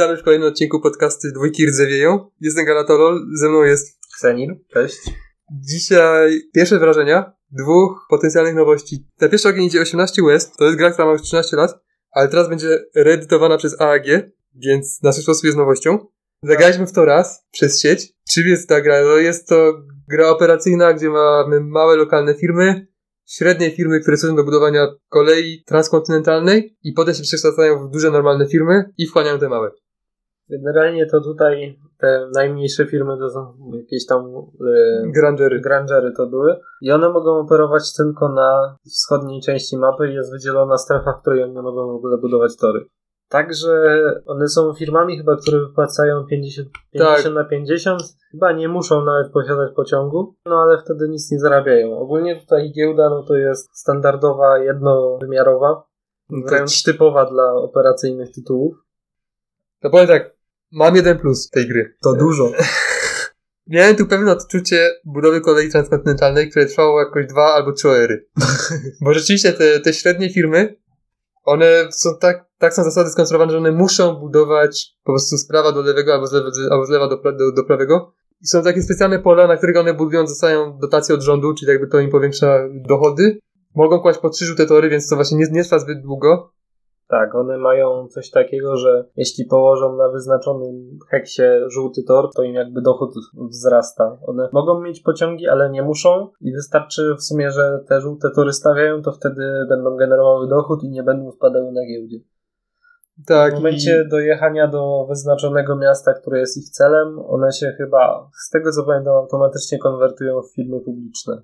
Witamy w kolejnym odcinku podcasty Dwójki Rdzewieją. Jestem Galatolol, ze mną jest Ksenil, cześć. Dzisiaj pierwsze wrażenia dwóch potencjalnych nowości. Na pierwszy ogień idzie 18 West, to jest gra, która ma już 13 lat, ale teraz będzie reedytowana przez AAG, więc na swój sposób jest nowością. Zagraliśmy w to raz przez sieć. Czym jest ta gra? No jest to gra operacyjna, gdzie mamy małe lokalne firmy, średnie firmy, które służą do budowania kolei transkontynentalnej i potem się przekształcają w duże normalne firmy i wchłaniają te małe. Generalnie to tutaj te najmniejsze firmy to są jakieś tam e, Grangery. grangery to były i one mogą operować tylko na wschodniej części mapy i jest wydzielona strefa, w której one mogą w ogóle budować tory. Także one są firmami chyba, które wypłacają 50, 50 Tak. na 50. Chyba nie muszą nawet posiadać pociągu, no ale wtedy nic nie zarabiają. Ogólnie tutaj giełda no to jest standardowa, jednowymiarowa, No wręcz typowa dla operacyjnych tytułów. to powiem tak, mam jeden plus tej gry. To dużo. Miałem tu pewne odczucie budowy kolei transkontynentalnej, które trwało jakoś dwa albo trzy ery. Bo rzeczywiście te, te średnie firmy, one są tak, tak są zasady skonstruowane, że one muszą budować po prostu z prawa do lewego albo z, lewa, albo z lewa do, do, do prawego. I są takie specjalne pola, na których one budując dostają dotacje od rządu, czyli jakby to im powiększa dochody. Mogą kłaść po trzy żółte tory, więc to właśnie nie, nie trwa zbyt długo. Tak, one mają coś takiego, że jeśli położą na wyznaczonym heksie żółty tor, to im jakby dochód wzrasta. One mogą mieć pociągi, ale nie muszą i wystarczy w sumie, że te żółte tory stawiają, to wtedy będą generowały dochód i nie będą spadały na giełdzie. Tak. w momencie dojechania do wyznaczonego miasta, które jest ich celem, one się chyba, z tego co pamiętam, automatycznie konwertują w firmy publiczne.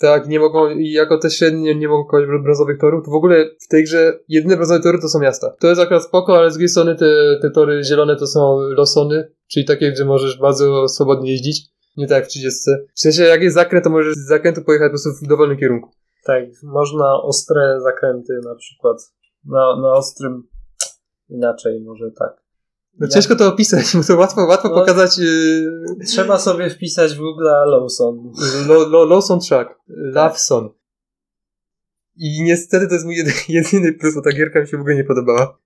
Tak, nie mogą, i jako te średnie nie mogą kończyć brązowych torów, to w ogóle w tej grze jedyne brązowe tory to są miasta. To jest akurat spoko, ale z drugiej strony te, te tory zielone to są losony, czyli takie, gdzie możesz bardzo swobodnie jeździć. Nie tak jak w 30. W sensie, jak jest zakręt, to możesz z zakrętu pojechać po prostu w dowolnym kierunku. Tak, można ostre zakręty na przykład na, na ostrym inaczej może tak. No Ja- ciężko to opisać, bo to łatwo, łatwo No. pokazać yy, Trzeba sobie wpisać w Google Lawson. lo, lo, Lawson Track, Lawson. I niestety to jest mój jedy, jedyny plus, bo ta gierka mi się w ogóle nie podobała.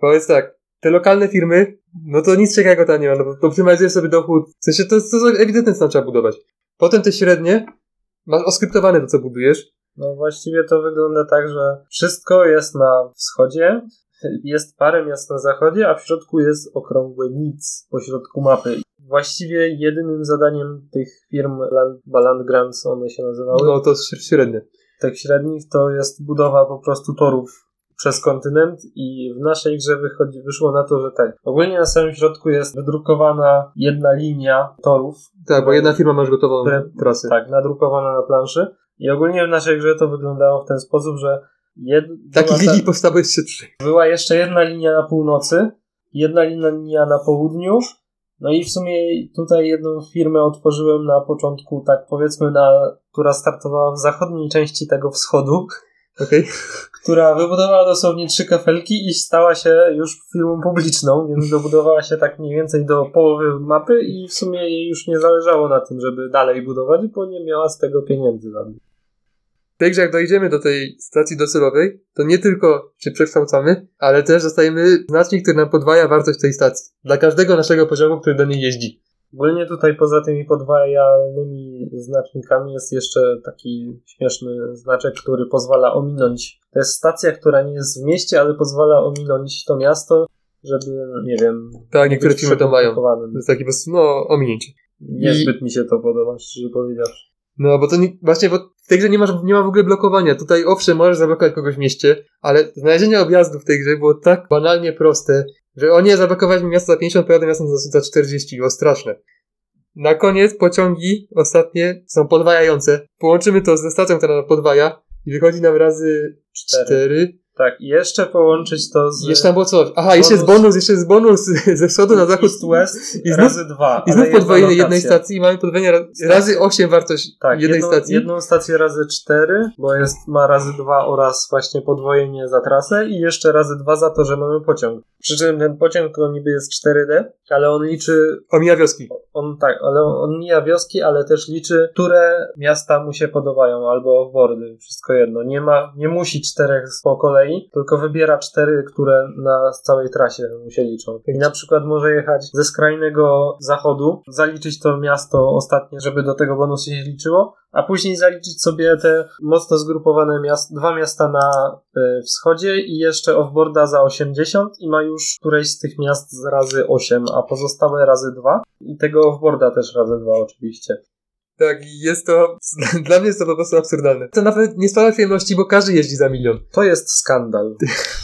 Powiedz tak, te lokalne firmy, no to nic ciekawego tam nie ma, no bo optymalizujesz sobie dochód, w sensie to, to jest ewidentne, co tam trzeba budować. Potem te średnie, masz oskryptowane to, co budujesz, No właściwie to wygląda tak, że wszystko jest na wschodzie, jest parę miast na zachodzie, a w środku jest okrągłe nic po środku mapy. Właściwie jedynym zadaniem tych firm Land, chyba Land Grants one się nazywały, no to śr- średnie. tych średnich, to jest budowa po prostu torów przez kontynent i w naszej grze wychodzi, wyszło na to, że tak. Ogólnie na samym środku jest wydrukowana jedna linia torów, Tak, bo jedna firma ma już gotową które, trasę. tak, nadrukowana na planszy i ogólnie w naszej grze to wyglądało w ten sposób, że jed, Takich ta- linii powstało jeszcze trzy. była jeszcze jedna linia na północy, jedna linia na południu, no i w sumie tutaj jedną firmę otworzyłem na początku, tak powiedzmy, na, która startowała w zachodniej części tego wschodu, Okej? która wybudowała dosłownie trzy kafelki i stała się już firmą publiczną, więc dobudowała się tak mniej więcej do połowy mapy i w sumie jej już nie zależało na tym, żeby dalej budować, bo nie miała z tego pieniędzy żadnych. Grze, jak dojdziemy do tej stacji docelowej, to nie tylko się przekształcamy, ale też dostajemy znacznik, który nam podwaja wartość tej stacji. Dla każdego naszego poziomu, który do niej jeździ. Ogólnie tutaj poza tymi podwajalnymi znacznikami jest jeszcze taki śmieszny znaczek, który pozwala ominąć. To jest stacja, która nie jest w mieście, ale pozwala ominąć to miasto, żeby, nie wiem... Tak, nie niektóre firmy to mają. To jest taki po prostu, no, ominięcie. Niezbyt mi się to podoba, szczerze powiedziawszy. No, bo to nie, właśnie, bo w tej grze nie, masz, nie ma w ogóle blokowania. Tutaj owszem, możesz zablokować kogoś w mieście, ale znalezienie objazdu w tej grze było tak banalnie proste, że o nie, zablokowałeś mi miasto za 50, pojadę miasto za, za 40, było straszne. Na koniec pociągi ostatnie są podwajające. Połączymy to ze stacją, która podwaja i wychodzi nam razy Cztery. 4. Tak, i jeszcze połączyć to z... Jeszcze tam było coś. Aha, jeszcze jest bonus- bonus, jeszcze jest bonus ze wschodu na zachód. East-West I znów- razy dwa. I znów podwojenie jednej stacji i mamy podwojenie ra- razy 8 wartość Tak, jednej jedną, stacji. jedną stację razy cztery, bo jest, ma razy dwa oraz właśnie podwojenie za trasę i jeszcze razy dwa za to, że mamy pociąg. Przy czym ten pociąg to niby jest 4D, ale on liczy, Omija wioski. on tak, ale on mija wioski, ale też liczy, które miasta mu się podobają, albo wordy, wszystko jedno. Nie ma, nie musi czterech po kolei kolei, tylko wybiera cztery, które na całej trasie mu się liczą. I na przykład może jechać ze skrajnego zachodu, zaliczyć to miasto ostatnie, żeby do tego bonusu się liczyło, a później zaliczyć sobie te mocno zgrupowane miast, dwa miasta na y, wschodzie i jeszcze offboarda za 80 i ma już któreś z tych miast razy 8, a pozostałe razy 2 i tego offboarda też razy 2 oczywiście. Tak, jest to, dla mnie jest to po prostu absurdalne. To nawet nie sprawia przyjemności, bo każdy jeździ za milion. To jest skandal.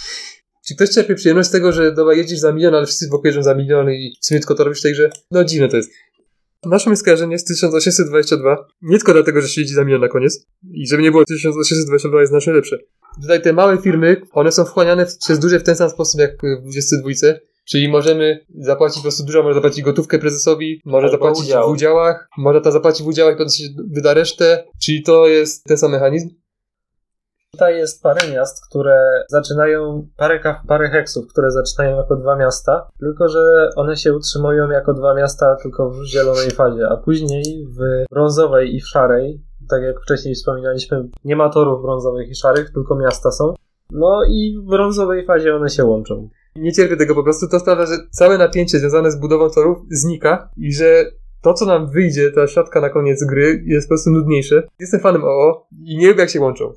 Czy ktoś czerpie przyjemność z tego, że dobra, jeździsz za milion, ale wszyscy wokół jeżdżą za milion i w sumie tylko to robisz w tej grze? No dziwne to jest. Naszym jest 1822. Nie tylko dlatego, że się jeździ za milion na koniec. I żeby nie było 1822 jest znacznie lepsze. Tutaj te małe firmy, one są wchłaniane przez duże w ten sam sposób jak w 22. Czyli możemy zapłacić po prostu dużo, może zapłacić gotówkę prezesowi, może Albo zapłacić udział. w udziałach, może ta zapłaci w udziałach i potem się wyda resztę. Czyli to jest ten sam mechanizm. Tutaj jest parę miast, które zaczynają, parę, parę heksów, które zaczynają jako dwa miasta, tylko że one się utrzymują jako dwa miasta tylko w zielonej fazie, a później w brązowej i w szarej, tak jak wcześniej wspominaliśmy, nie ma torów brązowych i szarych, tylko miasta są. No i w brązowej fazie one się łączą. Nie cierpię tego po prostu. To sprawia, że całe napięcie związane z budową torów znika i że to, co nam wyjdzie, ta siatka na koniec gry, jest po prostu nudniejsze. Jestem fanem OO i nie lubię, jak się łączą.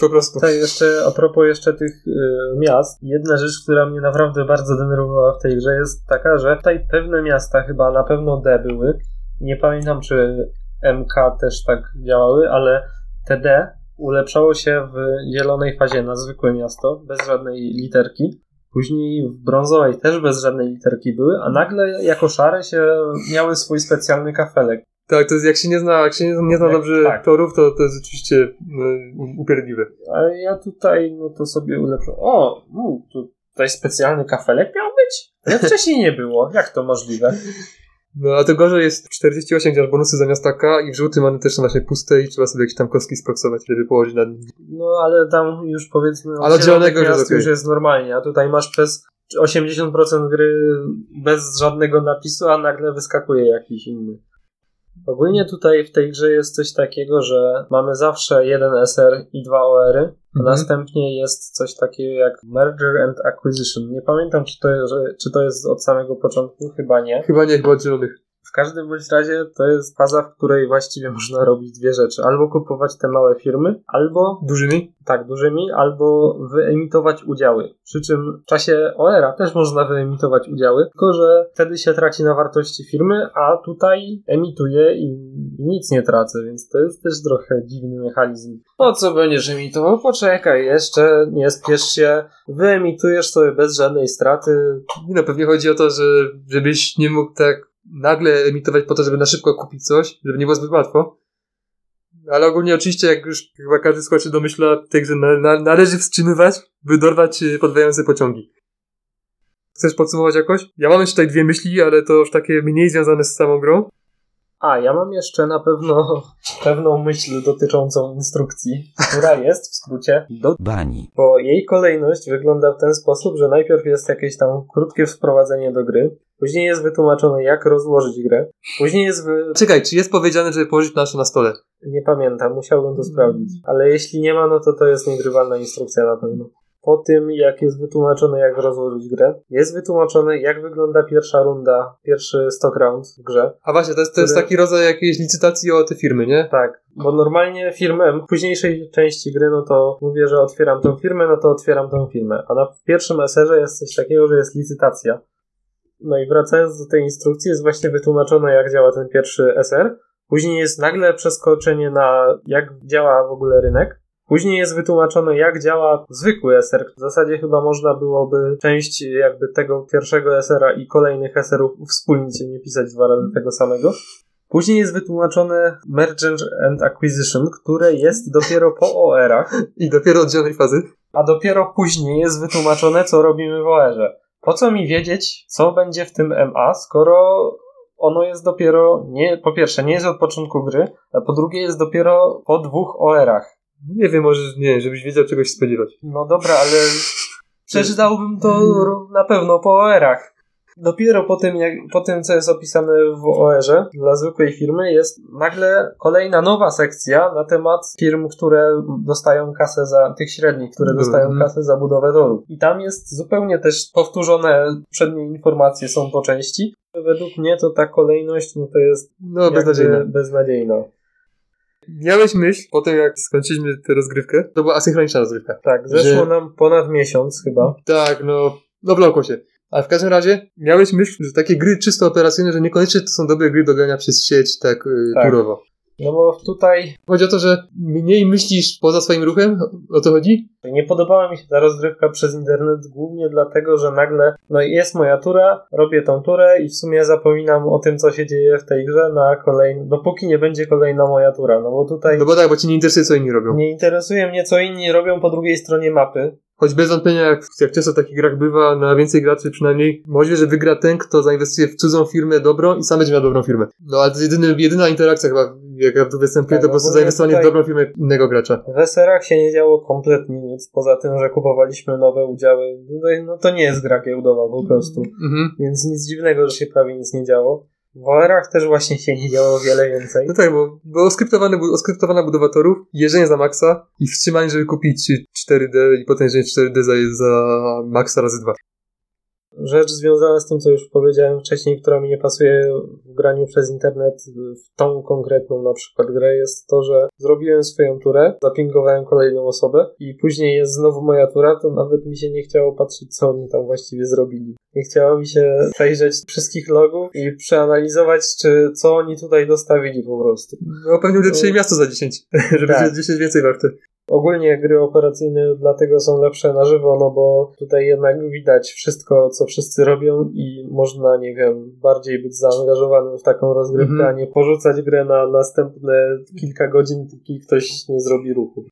Po prostu. Tutaj jeszcze, a propos jeszcze tych y, miast, jedna rzecz, która mnie naprawdę bardzo denerwowała w tej grze jest taka, że tutaj pewne miasta, chyba na pewno D były, nie pamiętam czy MK też tak działały, ale te D ulepszało się w zielonej fazie na zwykłe miasto, bez żadnej literki. Później w brązowej też bez żadnej literki były, a nagle jako szare się miały swój specjalny kafelek. Tak, to jest, jak się nie zna, jak się nie, nie zna dobrze tak. torów, to, to jest rzeczywiście y, upierdliwe. Ale ja tutaj, no to sobie ulepszyłem. O, tu tutaj specjalny kafelek miał być? Ale wcześniej nie było. Jak to możliwe? No, a to gorzej jest 48, gdzie masz bonusy zamiast taka i w żółtym one też są właśnie puste i trzeba sobie jakieś tam kostki sproksować, żeby położyć na nim. No ale tam już powiedzmy Ale od zielonego jest okej. już jest normalnie, a tutaj masz przez 80% gry bez żadnego napisu, a nagle wyskakuje jakiś inny. Ogólnie tutaj w tej grze jest coś takiego, że mamy zawsze jeden SR i dwa OR, a Mhm. następnie jest coś takiego jak Merger and Acquisition. Nie pamiętam, czy to, że, czy to jest od samego początku, chyba nie. Chyba nie, chyba od zielonych. W każdym bądź razie to jest faza, w której właściwie można robić dwie rzeczy. Albo kupować te małe firmy, albo Dużymi? tak, dużymi, albo wyemitować udziały. Przy czym w czasie OER-a też można wyemitować udziały, tylko że wtedy się traci na wartości firmy, a tutaj emituje i nic nie tracę, więc to jest też trochę dziwny mechanizm. Po co będziesz emitował? Poczekaj jeszcze, nie spiesz się, wyemitujesz sobie bez żadnej straty. No, pewnie chodzi o to, że żebyś nie mógł tak nagle emitować po to, żeby na szybko kupić coś, żeby nie było zbyt łatwo. Ale ogólnie oczywiście, jak już chyba każdy skoczy domyśla, w tej grze na, na, należy wstrzymywać, by dorwać y, podwajające pociągi. Chcesz podsumować jakoś? Ja mam jeszcze tutaj dwie myśli, ale to już takie mniej związane z samą grą. A, ja mam jeszcze na pewno pewną myśl dotyczącą instrukcji, która jest w skrócie do bani, bo jej kolejność wygląda w ten sposób, że najpierw jest jakieś tam krótkie wprowadzenie do gry, później jest wytłumaczone jak rozłożyć grę, później jest wy... Czekaj, czy jest powiedziane, żeby położyć nasze na stole? nie pamiętam, musiałbym to sprawdzić, ale jeśli nie ma, no to to jest niegrywalna instrukcja na pewno. Po tym, jak jest wytłumaczone, jak rozłożyć grę, jest wytłumaczone, jak wygląda pierwsza runda, pierwszy stock round w grze. A właśnie, to jest, to jest Które- taki rodzaj jakiejś licytacji o te firmy, nie? Tak, bo normalnie firmę, w późniejszej części gry, no to mówię, że otwieram tą firmę, no to otwieram tą firmę. A na pierwszym SR-ze jest coś takiego, że jest licytacja. No i wracając do tej instrukcji, jest właśnie wytłumaczone, jak działa ten pierwszy SR. Później jest nagle przeskoczenie na jak działa w ogóle rynek. Później jest wytłumaczone, jak działa zwykły SR. W zasadzie chyba można byłoby część jakby tego pierwszego SR-a i kolejnych SR-ów uwspólnić, nie pisać dwa razy tego samego. Później jest wytłumaczone Merger and Acquisition, które jest dopiero po OR-ach, I dopiero od zielonej fazy. a dopiero później jest wytłumaczone, co robimy w OR-ze. Po co mi wiedzieć, co będzie w tym MA, skoro ono jest dopiero, nie, po pierwsze, nie jest od początku gry, a po drugie jest dopiero po dwóch OR-ach. Nie wiem, może nie, żebyś wiedział czegoś spodziewać. No dobra, ale przeczytałbym to na pewno po OR-ach. Dopiero po tym, jak, po tym, co jest opisane w OR-ze dla zwykłej firmy, jest nagle kolejna nowa sekcja na temat firm, które dostają kasę za tych średnich, które Mhm. dostają kasę za budowę torów. I tam jest zupełnie też powtórzone poprzednie informacje są po części. Według mnie to ta kolejność no to jest No, jakby beznadziejne. beznadziejna. Miałeś myśl, po tym jak skończyliśmy tę rozgrywkę, to była asynchroniczna rozgrywka. Tak, zeszło Że- nam ponad miesiąc chyba. Tak, no, no wlokło się. Ale w każdym razie miałeś myśl, że takie gry czysto operacyjne, że niekoniecznie to są dobre gry do grania przez sieć tak, y, Tak. turowo. No bo tutaj Chodzi o to, że mniej myślisz poza swoim ruchem, o to chodzi? Nie podobała mi się ta rozgrywka przez internet głównie dlatego, że nagle no jest moja tura, robię tą turę i w sumie zapominam o tym, co się dzieje w tej grze na kolejną, dopóki nie będzie kolejna moja tura, no bo tutaj No bo tak, bo ci nie interesuje, co inni robią. nie interesuje mnie, co inni robią po drugiej stronie mapy. Choć bez wątpienia, jak, jak często w takich grach bywa, na więcej graczy przynajmniej, możliwe, że wygra ten, kto zainwestuje w cudzą firmę dobro i sam będzie miał dobrą firmę. No ale to jest jedyny, jedyna interakcja chyba, jaka tu występuje, Tak, to po prostu zainwestowanie w dobrą firmę innego gracza. W SR-ach się nie działo kompletnie nic, poza tym, że kupowaliśmy nowe udziały. No to nie jest gra giełdowa po prostu, Mhm. więc nic dziwnego, że się prawie nic nie działo. W OR-ach też właśnie się nie działo wiele więcej. No tak, bo, bo oskryptowane, oskryptowana budowa torów, jeżdżenie za maksa i wstrzymanie, żeby kupić 4D i potem jeżdżenie 4D za, za maksa razy dwa. Rzecz związana z tym, co już powiedziałem wcześniej, która mi nie pasuje w graniu przez internet w tą konkretną na przykład grę, jest to, że zrobiłem swoją turę, zapingowałem kolejną osobę i później jest znowu moja tura, to nawet mi się nie chciało patrzeć, co oni tam właściwie zrobili. Nie chciało mi się przejrzeć wszystkich logów i przeanalizować, czy co oni tutaj dostawili po prostu. No pewnie ulepszyli miasto za 10, żeby Tak. się 10 więcej warte. Ogólnie gry operacyjne dlatego są lepsze na żywo, no bo tutaj jednak widać wszystko, co wszyscy robią i można, nie wiem, bardziej być zaangażowanym w taką rozgrywkę, Mhm. a nie porzucać grę na następne kilka godzin, póki ktoś nie zrobi ruchu.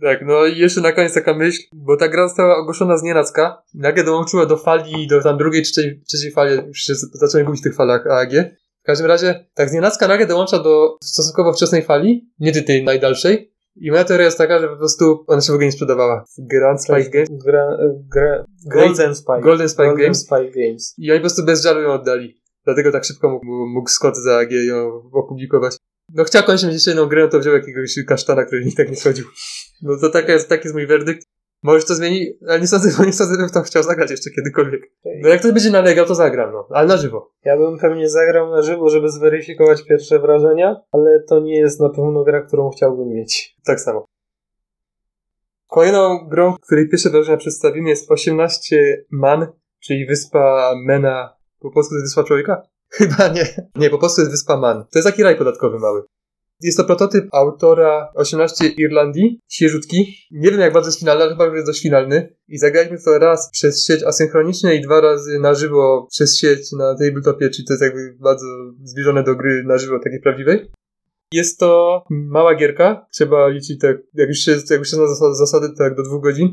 Tak, no i jeszcze na koniec taka myśl, bo ta gra została ogłoszona z nienacka, nagle dołączyła do fali, do tam drugiej, trzeciej, trzeciej fali, już się zacząłem gubić w tych falach AAG. W każdym razie, tak z nienacka nagle dołącza do stosunkowo wczesnej fali, nie tej najdalszej, i moja teoria jest taka, że po prostu ona się w ogóle nie sprzedawała Grand Spike Games, Gra, gra, Gold- Golden Spike. Golden Spike Golden Games Spike Games. i oni po prostu bez żalu ją oddali. Dlatego tak szybko mógł, mógł Scott za AG ją opublikować. No chciał kończyć jeszcze jedną grę, no to wziął jakiegoś kasztana, który nikt tak nie schodził. No to taka jest, taki jest mój werdykt. Może to zmieni, ale nie sądzę, bo nie sądzę, żebym to chciał zagrać jeszcze kiedykolwiek. No jak ktoś będzie nalegał, to zagram, no. Ale na żywo. Ja bym pewnie zagrał na żywo, żeby zweryfikować pierwsze wrażenia, ale to nie jest na pewno gra, którą chciałbym mieć. Tak samo. Kolejną grą, której pierwsze wrażenia przedstawimy jest 18 Man, czyli wyspa Mena. Po polsku to jest wyspa człowieka? Chyba nie. Nie, po polsku jest wyspa Man. To jest taki raj podatkowy mały. Jest to prototyp autora 18 Irlandii, świeżutki. Nie wiem jak bardzo jest finalny, ale chyba już jest dość finalny. I zagraliśmy to raz przez sieć asynchroniczne i dwa razy na żywo przez sieć na tabletopie, czyli to jest jakby bardzo zbliżone do gry na żywo, takiej prawdziwej. Jest to mała gierka, trzeba liczyć tak, jak już się, jak już się zna zasady, tak do dwóch godzin.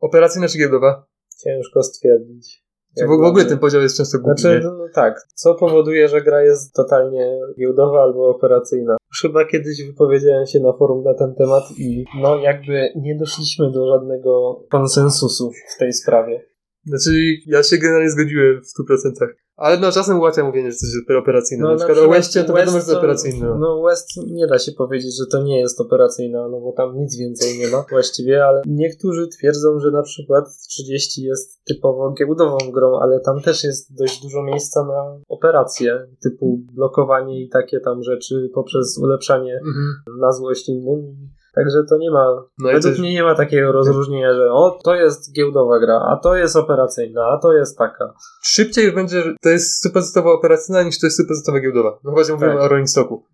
Operacyjna czy giełdowa? Ciężko stwierdzić. Czy Jak w, ogóle ten podział jest często głupi, Znaczy, no tak. Co powoduje, że gra jest totalnie giełdowa albo operacyjna? Już chyba kiedyś wypowiedziałem się na forum na ten temat i no jakby nie doszliśmy do żadnego konsensusu w tej sprawie. Znaczy, ja się generalnie zgodziłem w 100%. Ale no czasem ułatwia mówienie, że coś jest operacyjne. No, na na przykład o Westie to wiadomo, że to jest operacyjne. No West nie da się powiedzieć, że to nie jest operacyjna, no bo tam nic więcej nie ma właściwie, ale niektórzy twierdzą, że na przykład 30 jest typowo giełdową grą, ale tam też jest dość dużo miejsca na operacje, typu blokowanie i takie tam rzeczy poprzez ulepszanie Mhm. na złość innym. Także to nie ma, No według też- mnie nie ma takiego rozróżnienia, że o, to jest giełdowa gra, a to jest operacyjna, a to jest taka. Szybciej już będzie, że to jest 100% operacyjna niż to jest 100% giełdowa. No chyba, że mówimy Tak. o Rolling Stocku.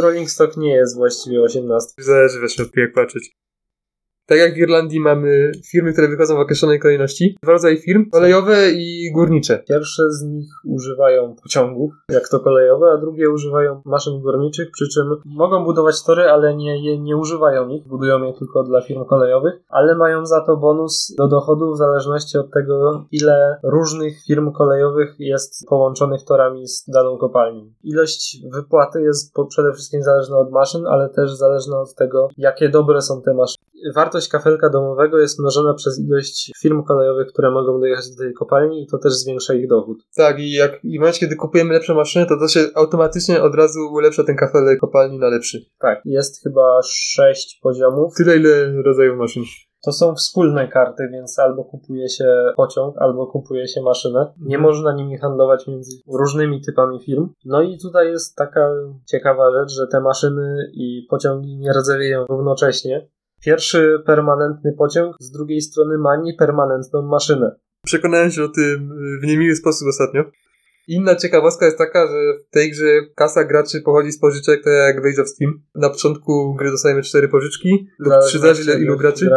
Rolling Stock nie jest właściwie 18. Zależy właśnie od tego, jak patrzeć. Tak jak w Irlandii mamy firmy, które wychodzą w określonej kolejności. Dwa rodzaje firm, kolejowe i górnicze. Pierwsze z nich używają pociągów, jak to kolejowe, a drugie używają maszyn górniczych, przy czym mogą budować tory, ale nie, nie używają ich, budują je tylko dla firm kolejowych, ale mają za to bonus do dochodu w zależności od tego, ile różnych firm kolejowych jest połączonych torami z daną kopalnią. Ilość wypłaty jest przede wszystkim zależna od maszyn, ale też zależna od tego, jakie dobre są te maszyny. Wartość kafelka domowego jest mnożona przez ilość firm kolejowych, które mogą dojechać do tej kopalni i to też zwiększa ich dochód. Tak, i jak i w momencie, kiedy kupujemy lepsze maszyny, to to się automatycznie od razu ulepsza ten kafelek kopalni na lepszy. Tak, jest chyba sześć poziomów. Tyle, ile rodzajów maszyn. To są wspólne karty, więc albo kupuje się pociąg, albo kupuje się maszynę. Nie można nimi handlować między różnymi typami firm. No i tutaj jest taka ciekawa rzecz, że te maszyny i pociągi nie rdzewieją równocześnie. Pierwszy permanentny pociąg z drugiej strony ma niepermanentną maszynę. Przekonałem się o tym y, w niemiły sposób ostatnio. Inna ciekawostka jest taka, że w tej grze kasa graczy pochodzi z pożyczek, tak jak w Age of Steam. Na początku gry dostajemy cztery pożyczki, lub trzy zależy ile ilu graczy,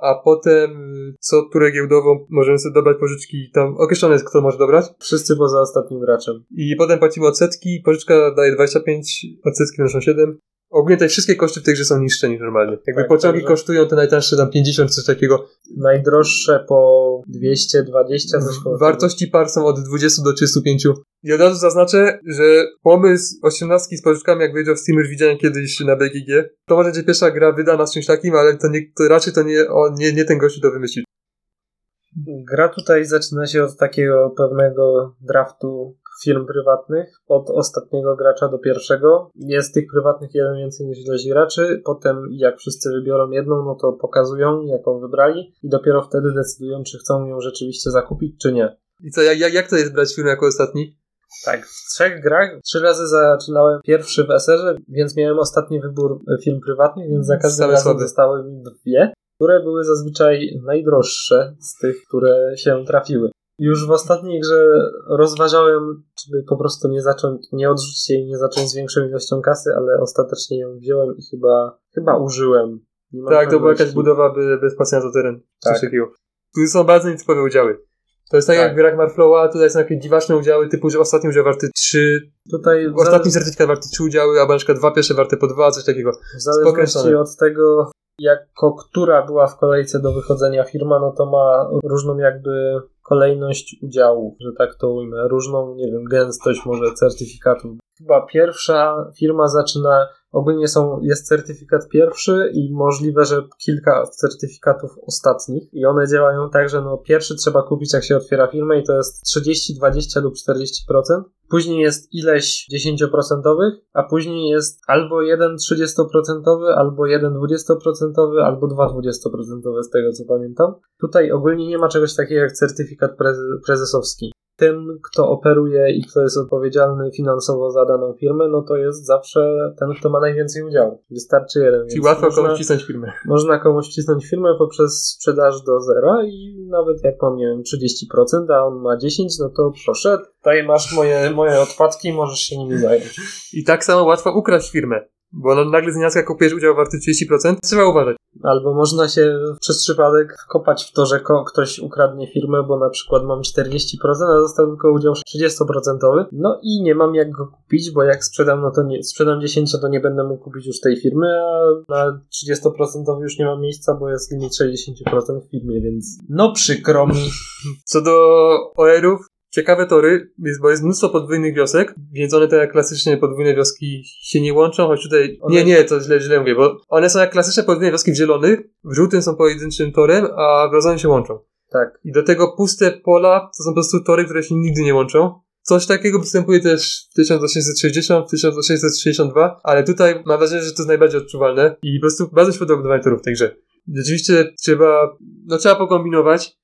a potem y, co turę giełdową możemy sobie dobrać pożyczki, tam określone jest kto może dobrać. Wszyscy poza ostatnim graczem. I potem płacimy odsetki, pożyczka daje 25, odsetki wynoszą 7. Ogólnie te wszystkie koszty w tej grze są niższe niż normalnie. Jakby Tak, pociągi także- kosztują te najtańsze tam 50 coś takiego. Najdroższe po 220 coś koło Wartości par są od 20 do 35. I od razu zaznaczę, że pomysł 18 z pożyczkami, jak w Age of Steam już widziałem kiedyś na BGG, to może będzie pierwsza gra wydana z czymś takim, ale to, nie, to raczej to nie, on, nie, nie ten gościu to wymyślił. Gra tutaj zaczyna się od takiego pewnego draftu firm prywatnych, od ostatniego gracza do pierwszego. Jest tych prywatnych jeden więcej niż ilość graczy. Potem, jak wszyscy wybiorą jedną, no to pokazują, jaką wybrali, i dopiero wtedy decydują, czy chcą ją rzeczywiście zakupić, czy nie. I co, jak, jak, jak to jest brać firmę jako ostatni? Tak, w trzech grach trzy razy zaczynałem pierwszy w SR-ze, więc miałem ostatni wybór e, firm prywatnych, więc za każdym Same razem słabe. zostały mi dwie, które były zazwyczaj najdroższe z tych, które się trafiły. Już w ostatniej grze rozważałem, czy by po prostu nie zacząć, nie odrzucić jej, nie zacząć z większą ilością kasy, ale ostatecznie ją wziąłem i chyba, chyba użyłem. Tak, to była jakaś budowa by, bez płacenia za teren. Tak. Tu są bardzo nietypowe udziały. To jest tak, Tak. jak w grach Marflowa, tutaj są jakieś dziwaczne udziały, typu, że ostatni udział warty 3, Tutaj ostatni certyfikat warty 3 udziały, albo na przykład dwa pierwsze warte po 2, coś takiego. W zależności od tego, jako która była w kolejce do wychodzenia firma, no to ma różną jakby kolejność udziałów, że tak to ujmę. Różną, nie wiem, gęstość może certyfikatów. Chyba pierwsza firma zaczyna, ogólnie są, jest certyfikat pierwszy i możliwe, że kilka certyfikatów ostatnich i one działają tak, że no pierwszy trzeba kupić jak się otwiera firmę i to jest 30, 20 lub 40%. Później jest ileś 10%, a później jest albo jeden 30%, albo jeden 20%, albo dwa 20% z tego co pamiętam. Tutaj ogólnie nie ma czegoś takiego jak certyfikat preze- prezesowski. Tym, kto operuje i kto jest odpowiedzialny finansowo za daną firmę, no to jest zawsze ten, kto ma najwięcej udziału. Wystarczy jeden. Czyli łatwo można- komuś wcisnąć firmę. można komuś wcisnąć firmę poprzez sprzedaż do zera i nawet jak mam, nie wiem, 30%, a on ma 10%, no to proszę, tutaj masz moje, moje odpadki, możesz się nimi zająć. I tak samo łatwo ukraść firmę. Bo no, nagle z nienacka kupujesz udział warty 30%, trzeba uważać. Albo można się przez przypadek wkopać w to, że ktoś ukradnie firmę, bo na przykład mam 40%, a został tylko udział 30%. No i nie mam jak go kupić, bo jak sprzedam, no to nie, sprzedam 10, to nie będę mógł kupić już tej firmy, a na 30% już nie mam miejsca, bo jest limit 60% w firmie, więc no przykro mi. Co do OR-ów, ciekawe tory, jest, bo jest mnóstwo podwójnych wiosek, więc one tak jak klasycznie podwójne wioski się nie łączą, choć tutaj... One- Nie, nie, to źle, źle mówię, bo one są jak klasyczne podwójne wioski w zielonych, w żółtym są pojedynczym torem, a w rozonym się łączą. Tak. I do tego puste pola to są po prostu tory, które się nigdy nie łączą. Coś takiego występuje też w 1860, w 1862, ale tutaj mam wrażenie, że to jest najbardziej odczuwalne i po prostu bardzo się podoba budowanie torów w tej grze. Rzeczywiście trzeba, no trzeba pokombinować,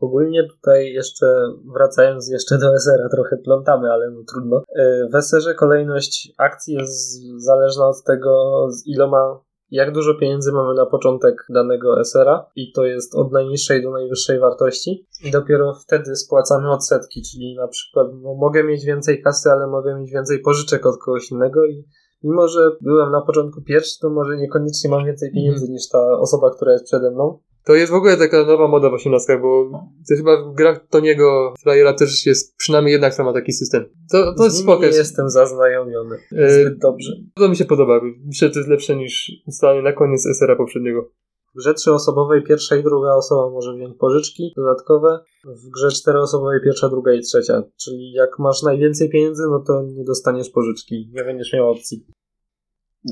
Ogólnie tutaj jeszcze, wracając jeszcze do SR-a, trochę plątamy, ale no trudno. Yy, W SR-ze kolejność akcji jest zależna od tego, z iloma, jak dużo pieniędzy mamy na początek danego SR-a i to jest od najniższej do najwyższej wartości i dopiero wtedy spłacamy odsetki, czyli na przykład no, mogę mieć więcej kasy, ale mogę mieć więcej pożyczek od kogoś innego i mimo, że byłem na początku pierwszy, to może niekoniecznie mam więcej pieniędzy niż ta osoba, która jest przede mną. To jest w ogóle taka nowa moda w osiemnastkach, bo to chyba w grach Toniego Flyera też jest przynajmniej jedna, która ma taki system. To, to jest spoko. nie jestem zaznajomiony E, zbyt dobrze. To mi się podoba. Myślę, że to jest lepsze niż ustalenie na koniec SR-a poprzedniego. W grze trzyosobowej pierwsza i druga osoba może wziąć pożyczki dodatkowe. W grze czteroosobowej pierwsza, druga i trzecia. Czyli jak masz najwięcej pieniędzy, no to nie dostaniesz pożyczki. Nie będziesz miał opcji.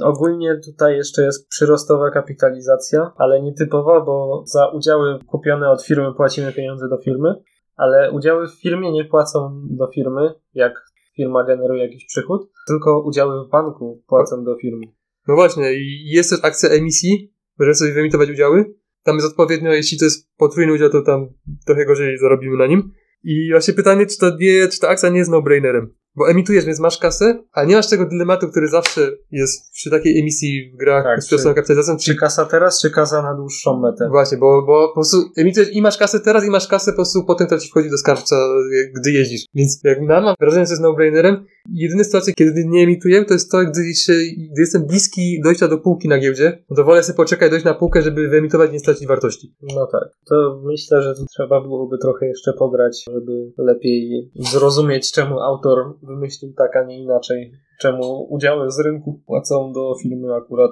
Ogólnie tutaj jeszcze jest przyrostowa kapitalizacja, ale nietypowa, bo za udziały kupione od firmy płacimy pieniądze do firmy, ale udziały w firmie nie płacą do firmy, jak firma generuje jakiś przychód, tylko udziały w banku płacą do firmy. No właśnie, i jest też akcja emisji, możemy sobie wyemitować udziały. Tam jest odpowiednio, jeśli to jest potrójny udział, to tam trochę gorzej zarobimy na nim. I właśnie pytanie, czy, to nie, czy ta akcja nie jest no-brainerem. Bo emitujesz, więc masz kasę, a nie masz tego dylematu, który zawsze jest przy takiej emisji w grach Tak, z przesunąą kapitalizacją, Czy czyli kasa teraz, czy kasa na dłuższą metę? Właśnie, bo, bo po prostu emitujesz i masz kasę teraz i masz kasę po prostu potem, która ci wchodzi do skarbca, gdy jeździsz. Więc jak ja mam wrażenie, że jest no-brainerem, jedyne sytuacje, kiedy nie emituję, to jest to, gdy, się, gdy jestem bliski dojścia do półki na giełdzie, no to wolę sobie poczekać, dojść na półkę, żeby wyemitować i nie stracić wartości. No tak. To myślę, że trzeba byłoby trochę jeszcze pograć, żeby lepiej zrozumieć, czemu autor wymyślił tak, a nie inaczej. Czemu udziały z rynku płacą do firmy akurat.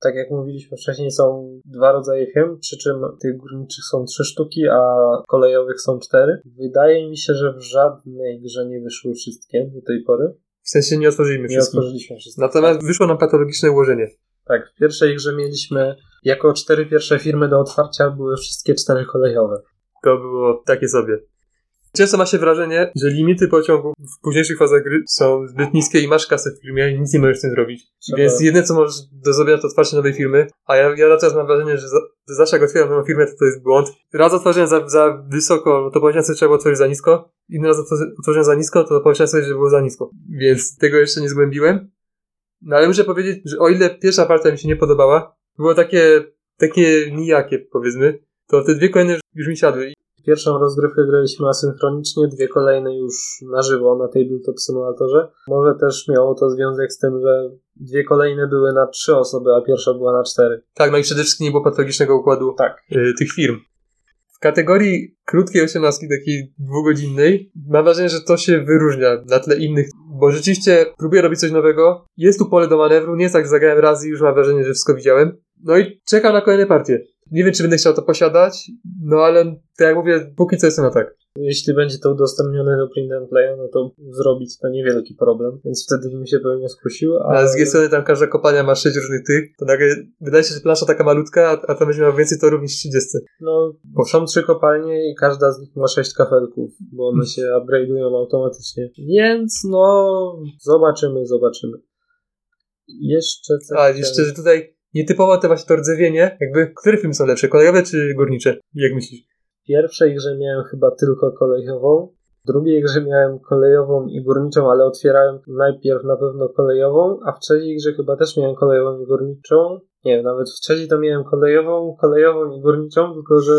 Tak jak mówiliśmy wcześniej, są dwa rodzaje firm, przy czym tych górniczych są trzy sztuki, a kolejowych są cztery. Wydaje mi się, że w żadnej grze nie wyszły wszystkie do tej pory. W sensie nie otworzyliśmy Nie wszystkich. otworzyliśmy wszystkich. Natomiast wyszło nam patologiczne ułożenie. Tak, w pierwszej grze mieliśmy jako cztery pierwsze firmy do otwarcia były wszystkie cztery kolejowe. To było takie sobie. Często ma się wrażenie, że limity pociągów w późniejszych fazach gry są zbyt niskie i masz kasę w firmie i nic nie możesz z tym zrobić. Trzeba- Więc jedyne co możesz do zrobienia to otwarcie nowej firmy, a ja, ja teraz mam wrażenie, że, za, że zawsze jak otwieram nową firmę to to jest błąd. Raz otworzyłem za, za wysoko, no to pomyślałem sobie, że trzeba było otworzyć za nisko. Inny raz otworzy- otworzyłem za nisko, to pomyślałem sobie, że było za nisko. Więc tego jeszcze nie zgłębiłem. No ale muszę powiedzieć, że o ile pierwsza partia mi się nie podobała, było takie, takie nijakie powiedzmy, to te dwie kolejne już, już mi siadły. Pierwszą rozgrywkę graliśmy asynchronicznie, dwie kolejne już na żywo na Tabletop Simulatorze. Może też miało to związek z tym, że dwie kolejne były na trzy osoby, a pierwsza była na cztery. Tak, no i przede wszystkim nie było patologicznego układu Tak. y, tych firm. W kategorii krótkiej osiemnastki, takiej dwugodzinnej, mam wrażenie, że to się wyróżnia na tle innych, bo rzeczywiście próbuję robić coś nowego. Jest tu pole do manewru, nie jest tak, że zagrałem raz i już mam wrażenie, że wszystko widziałem. No i czekam na kolejne partie. Nie wiem, czy będę chciał to posiadać, no ale tak jak mówię, póki co jestem na tak. Jeśli będzie to udostępnione do print and playa, no to zrobić to niewielki problem, więc wtedy bym się pewnie skusił. A z drugiej strony tam każda kopalnia ma sześć różnych tych, to nagle wydaje się, że plansza taka malutka, a, a tam będzie miała więcej torów niż 30. No, bo są trzy kopalnie i każda z nich ma sześć kafelków, bo one się upgrade'ują automatycznie. Więc no, zobaczymy, zobaczymy. Jeszcze. A jeszcze, że tutaj nietypowo to właśnie to rdzewienie, jakby, które filmy są lepsze, kolejowe czy górnicze? Jak myślisz? Pierwszej grze miałem chyba tylko kolejową. Drugiej grze miałem kolejową i górniczą, ale otwierałem najpierw na pewno kolejową, a w trzeciej grze chyba też miałem kolejową i górniczą. Nie wiem, nawet w trzeciej to miałem kolejową, kolejową i górniczą, tylko że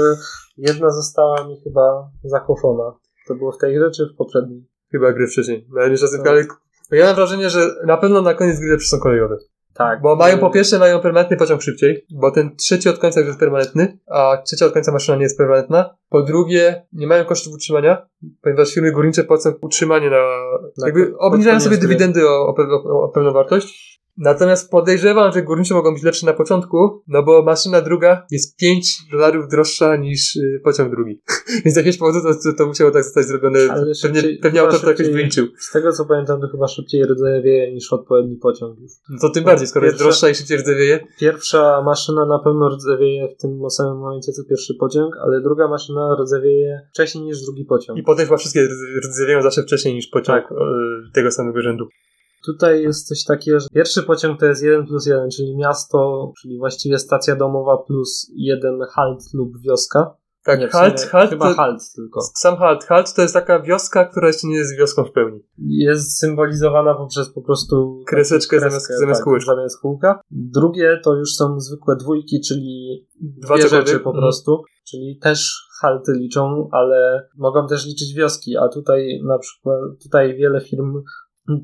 jedna została mi chyba zakoszona. To było w tej grze czy w poprzedniej? Chyba gry wcześniej. No, nie czasem, Tak. ale ja mam wrażenie, że na pewno na koniec gry lepsze są kolejowe. Tak. Bo mają po pierwsze mają permanentny pociąg szybciej, bo ten trzeci od końca już jest permanentny, a trzecia od końca maszyna nie jest permanentna. Po drugie, nie mają kosztów utrzymania, ponieważ firmy górnicze płacą utrzymanie na... Na jakby obniżają sobie dywidendy o, o, o, o pewną wartość. Natomiast podejrzewam, że górnicze mogą być lepsze na początku, no bo maszyna druga jest 5 dolarów droższa niż y, pociąg drugi. Więc z jakiegoś powodu to, to, to musiało tak zostać zrobione. Ale Pewnie, szybciej- pewnie autor to jakoś wyliczył. Z tego co pamiętam, to chyba szybciej rdzewieje niż odpowiedni pociąg już. No to tym bardziej, skoro jest Pierwsza- droższa i szybciej rdzewieje. Pierwsza maszyna na pewno rdzewieje w tym samym momencie co pierwszy pociąg, ale druga maszyna rdzewieje wcześniej niż drugi pociąg. I potem chyba wszystkie rdz- rdzewieją zawsze wcześniej niż pociąg Tak. tego samego rzędu. Tutaj jest coś takiego, że pierwszy pociąg to jest 1 plus 1, czyli miasto, czyli właściwie stacja domowa plus jeden halt lub wioska. Tak, Nie, halt, sumie halt, Chyba to, halt tylko. sam halt, halt to jest taka wioska, która jeszcze nie jest wioską w pełni. Jest symbolizowana poprzez po prostu Kreseczkę kreskę, zamiast- zamiast tak, kółeczka. zamiast kółka. Drugie to już są zwykłe dwójki, czyli Dwa dwie rzeczy po Mhm. prostu. Czyli też halty liczą, ale mogą też liczyć wioski, a tutaj na przykład tutaj wiele firm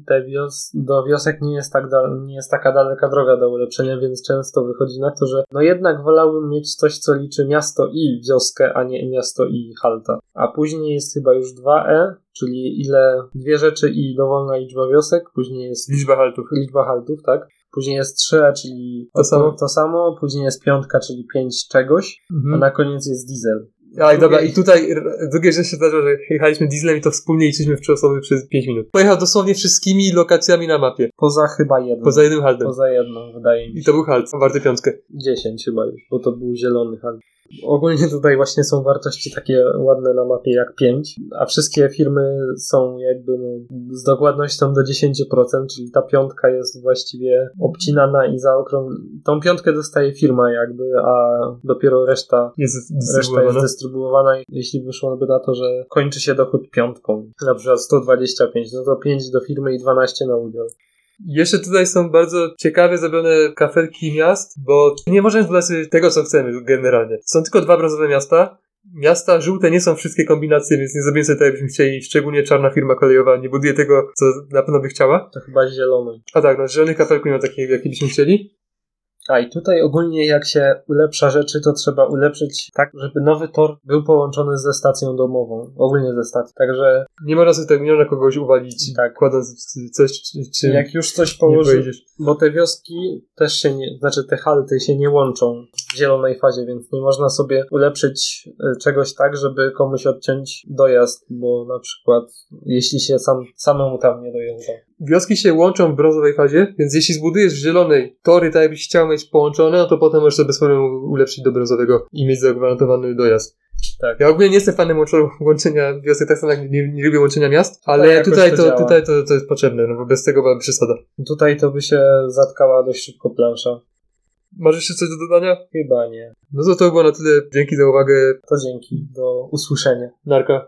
te wios do wiosek nie jest, tak dal- nie jest taka daleka droga do ulepszenia, więc często wychodzi na to, że no jednak wolałbym mieć coś, co liczy miasto i wioskę, a nie miasto i halta. A później jest chyba już 2E, czyli ile dwie rzeczy i dowolna liczba wiosek, później jest Liczba haltów. liczba haltów, tak? Później jest 3, czyli To samo. to samo, później jest piątka, czyli 5 czegoś, a Mhm. na koniec jest diesel. A i dobra, i tutaj drugie rzecz się zdarzyło, że jechaliśmy dieslem i to wspólnie liczyliśmy w trzy osoby przez 5 minut. Pojechał dosłownie wszystkimi lokacjami na mapie. Poza chyba jedną. Poza jednym haltem. Poza jedną, wydaje mi I się. to był halt, warty piątkę. 10 chyba już, bo to był zielony halt. Ogólnie tutaj właśnie są wartości takie ładne na mapie jak 5, a wszystkie firmy są jakby no, z dokładnością do 10%, czyli ta piątka jest właściwie obcinana i zaokrąg... Tą piątkę dostaje firma jakby, a dopiero reszta Jest Reszta jest dystrybuowana. dystrybuowana jeśli wyszłoby na to, że kończy się dochód piątką, na przykład 125, no to 5 do firmy i 12 na udział. Jeszcze tutaj są bardzo ciekawie zrobione kafelki miast, bo nie możemy sobie tego, co chcemy generalnie. Są tylko dwa brązowe miasta. Miasta żółte nie są wszystkie kombinacje, więc nie zrobimy sobie tak, jakbyśmy chcieli. Szczególnie czarna firma kolejowa nie buduje tego, co na pewno by chciała. To chyba zielony. A tak, no zielonych kafelków nie ma takich, jakie byśmy chcieli. A i tutaj ogólnie jak się ulepsza rzeczy, to trzeba ulepszyć tak, żeby nowy tor był połączony ze stacją domową. Ogólnie ze stacją. Także Nie można sobie nie można kogoś uwalić, Tak. kładąc coś, czy, jak już coś nie położy, pojedziesz. bo te wioski też się nie, znaczy te halty się nie łączą w zielonej fazie, więc nie można sobie ulepszyć y, czegoś tak, żeby komuś odciąć dojazd, bo na przykład jeśli się sam, samemu tam nie dojeżdża. Wioski się łączą w brązowej fazie, więc jeśli zbudujesz w zielonej tory, tak jakbyś chciał mieć połączone, no to potem możesz sobie bez problemu ulepszyć do brązowego i mieć zagwarantowany dojazd. Tak. Ja ogólnie nie jestem fanem łączenia wiosek, tak samo jak nie, nie lubię łączenia miast, ale Tak, tutaj, to to, tutaj to, to jest potrzebne, no bo bez tego byłaby przesada. Tutaj to by się zatkała dość szybko plansza. Masz jeszcze coś do dodania? Chyba nie. No to to było na tyle. Dzięki za uwagę. To dzięki. Do usłyszenia. Narka.